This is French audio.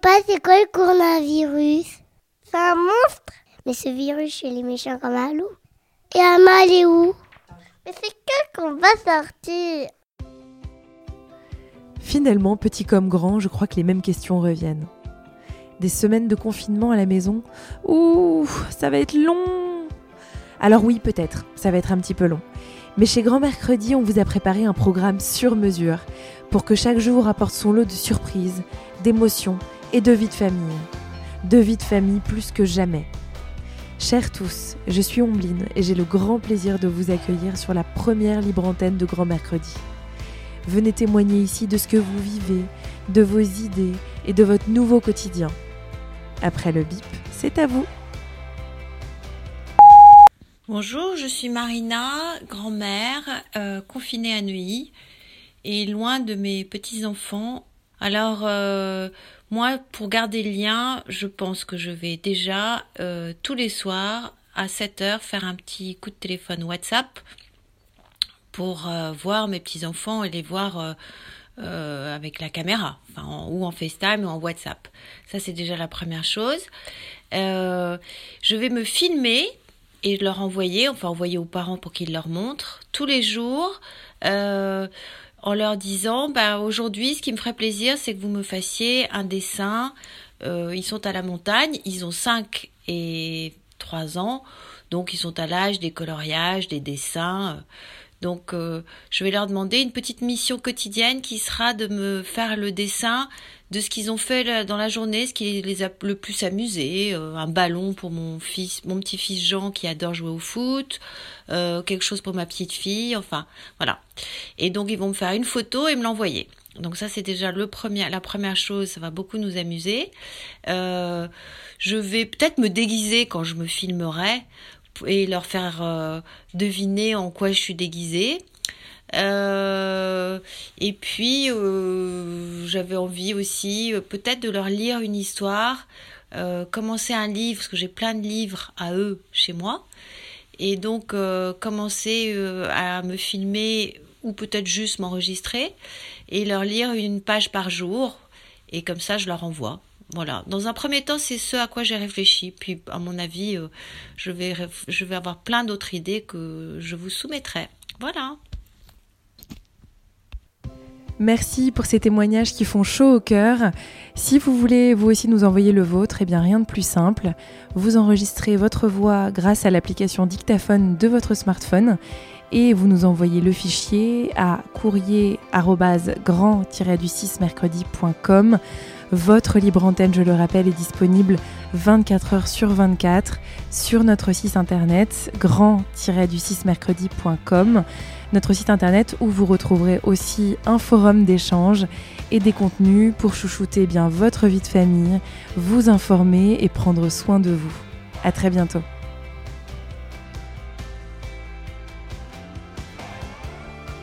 Papa, c'est quoi le coronavirus? C'est un monstre Mais ce virus chez les méchants comme un loup. Et Amma, elle est où? Mais c'est quand qu'on va sortir Finalement, petit comme grand, je crois que les mêmes questions reviennent. Des semaines de confinement à la maison? Ouh, ça va être long Alors oui, peut-être, ça va être un petit peu long. Mais chez Grand Mercredi, on vous a préparé un programme sur mesure pour que chaque jour apporte son lot de surprises, d'émotions et de vie de famille. De vie de famille plus que jamais. Chers tous, je suis Ombline et j'ai le grand plaisir de vous accueillir sur la première libre antenne de Grand Mercredi. Venez témoigner ici de ce que vous vivez, de vos idées et de votre nouveau quotidien. Après le bip, c'est à vous. Bonjour, je suis Marina, grand-mère, euh, confinée à Neuilly et loin de mes petits-enfants. Alors, euh, moi, pour garder le lien, je pense que je vais déjà euh, tous les soirs à 7 heures faire un petit coup de téléphone WhatsApp pour voir mes petits-enfants et les voir avec la caméra, enfin, ou en FaceTime ou en WhatsApp. Ça, c'est déjà la première chose. je vais me filmer et leur envoyer, enfin envoyer aux parents pour qu'ils leur montrent tous les jours. Euh, en leur disant, bah, aujourd'hui, ce qui me ferait plaisir, c'est que vous me fassiez un dessin. Euh, ils sont à la montagne, ils ont 5 et 3 ans, donc ils sont à l'âge des coloriages, des dessins. Donc, euh, je vais leur demander une petite mission quotidienne qui sera de me faire le dessin de ce qu'ils ont fait dans la journée, ce qui les a le plus amusés. Euh, un ballon pour mon fils, mon petit-fils Jean qui adore jouer au foot, euh, quelque chose pour ma petite fille, enfin voilà. Et donc ils vont me faire une photo et me l'envoyer. Donc ça c'est déjà le premier, la première chose, ça va beaucoup nous amuser. Euh, je vais peut-être me déguiser quand je me filmerai et leur faire deviner en quoi je suis déguisée. Euh, et puis, euh, j'avais envie aussi euh, peut-être de leur lire une histoire, commencer un livre, parce que j'ai plein de livres à eux chez moi. Et donc, commencer à me filmer ou peut-être juste m'enregistrer et leur lire une page par jour. Et comme ça, je leur envoie. Voilà. Dans un premier temps, c'est ce à quoi j'ai réfléchi. Puis, à mon avis, je, vais, je vais avoir plein d'autres idées que je vous soumettrai. Voilà. Merci pour ces témoignages qui font chaud au cœur. Si vous voulez vous aussi nous envoyer le vôtre, eh bien rien de plus simple. Vous enregistrez votre voix grâce à l'application dictaphone de votre smartphone et vous nous envoyez le fichier à courrier du 6 mercredi.com. Votre libre antenne, je le rappelle, est disponible 24 heures sur 24 sur notre site internet grand-du6 mercredi.com notre site internet où vous retrouverez aussi un forum d'échange et des contenus pour chouchouter bien votre vie de famille, vous informer et prendre soin de vous. À très bientôt.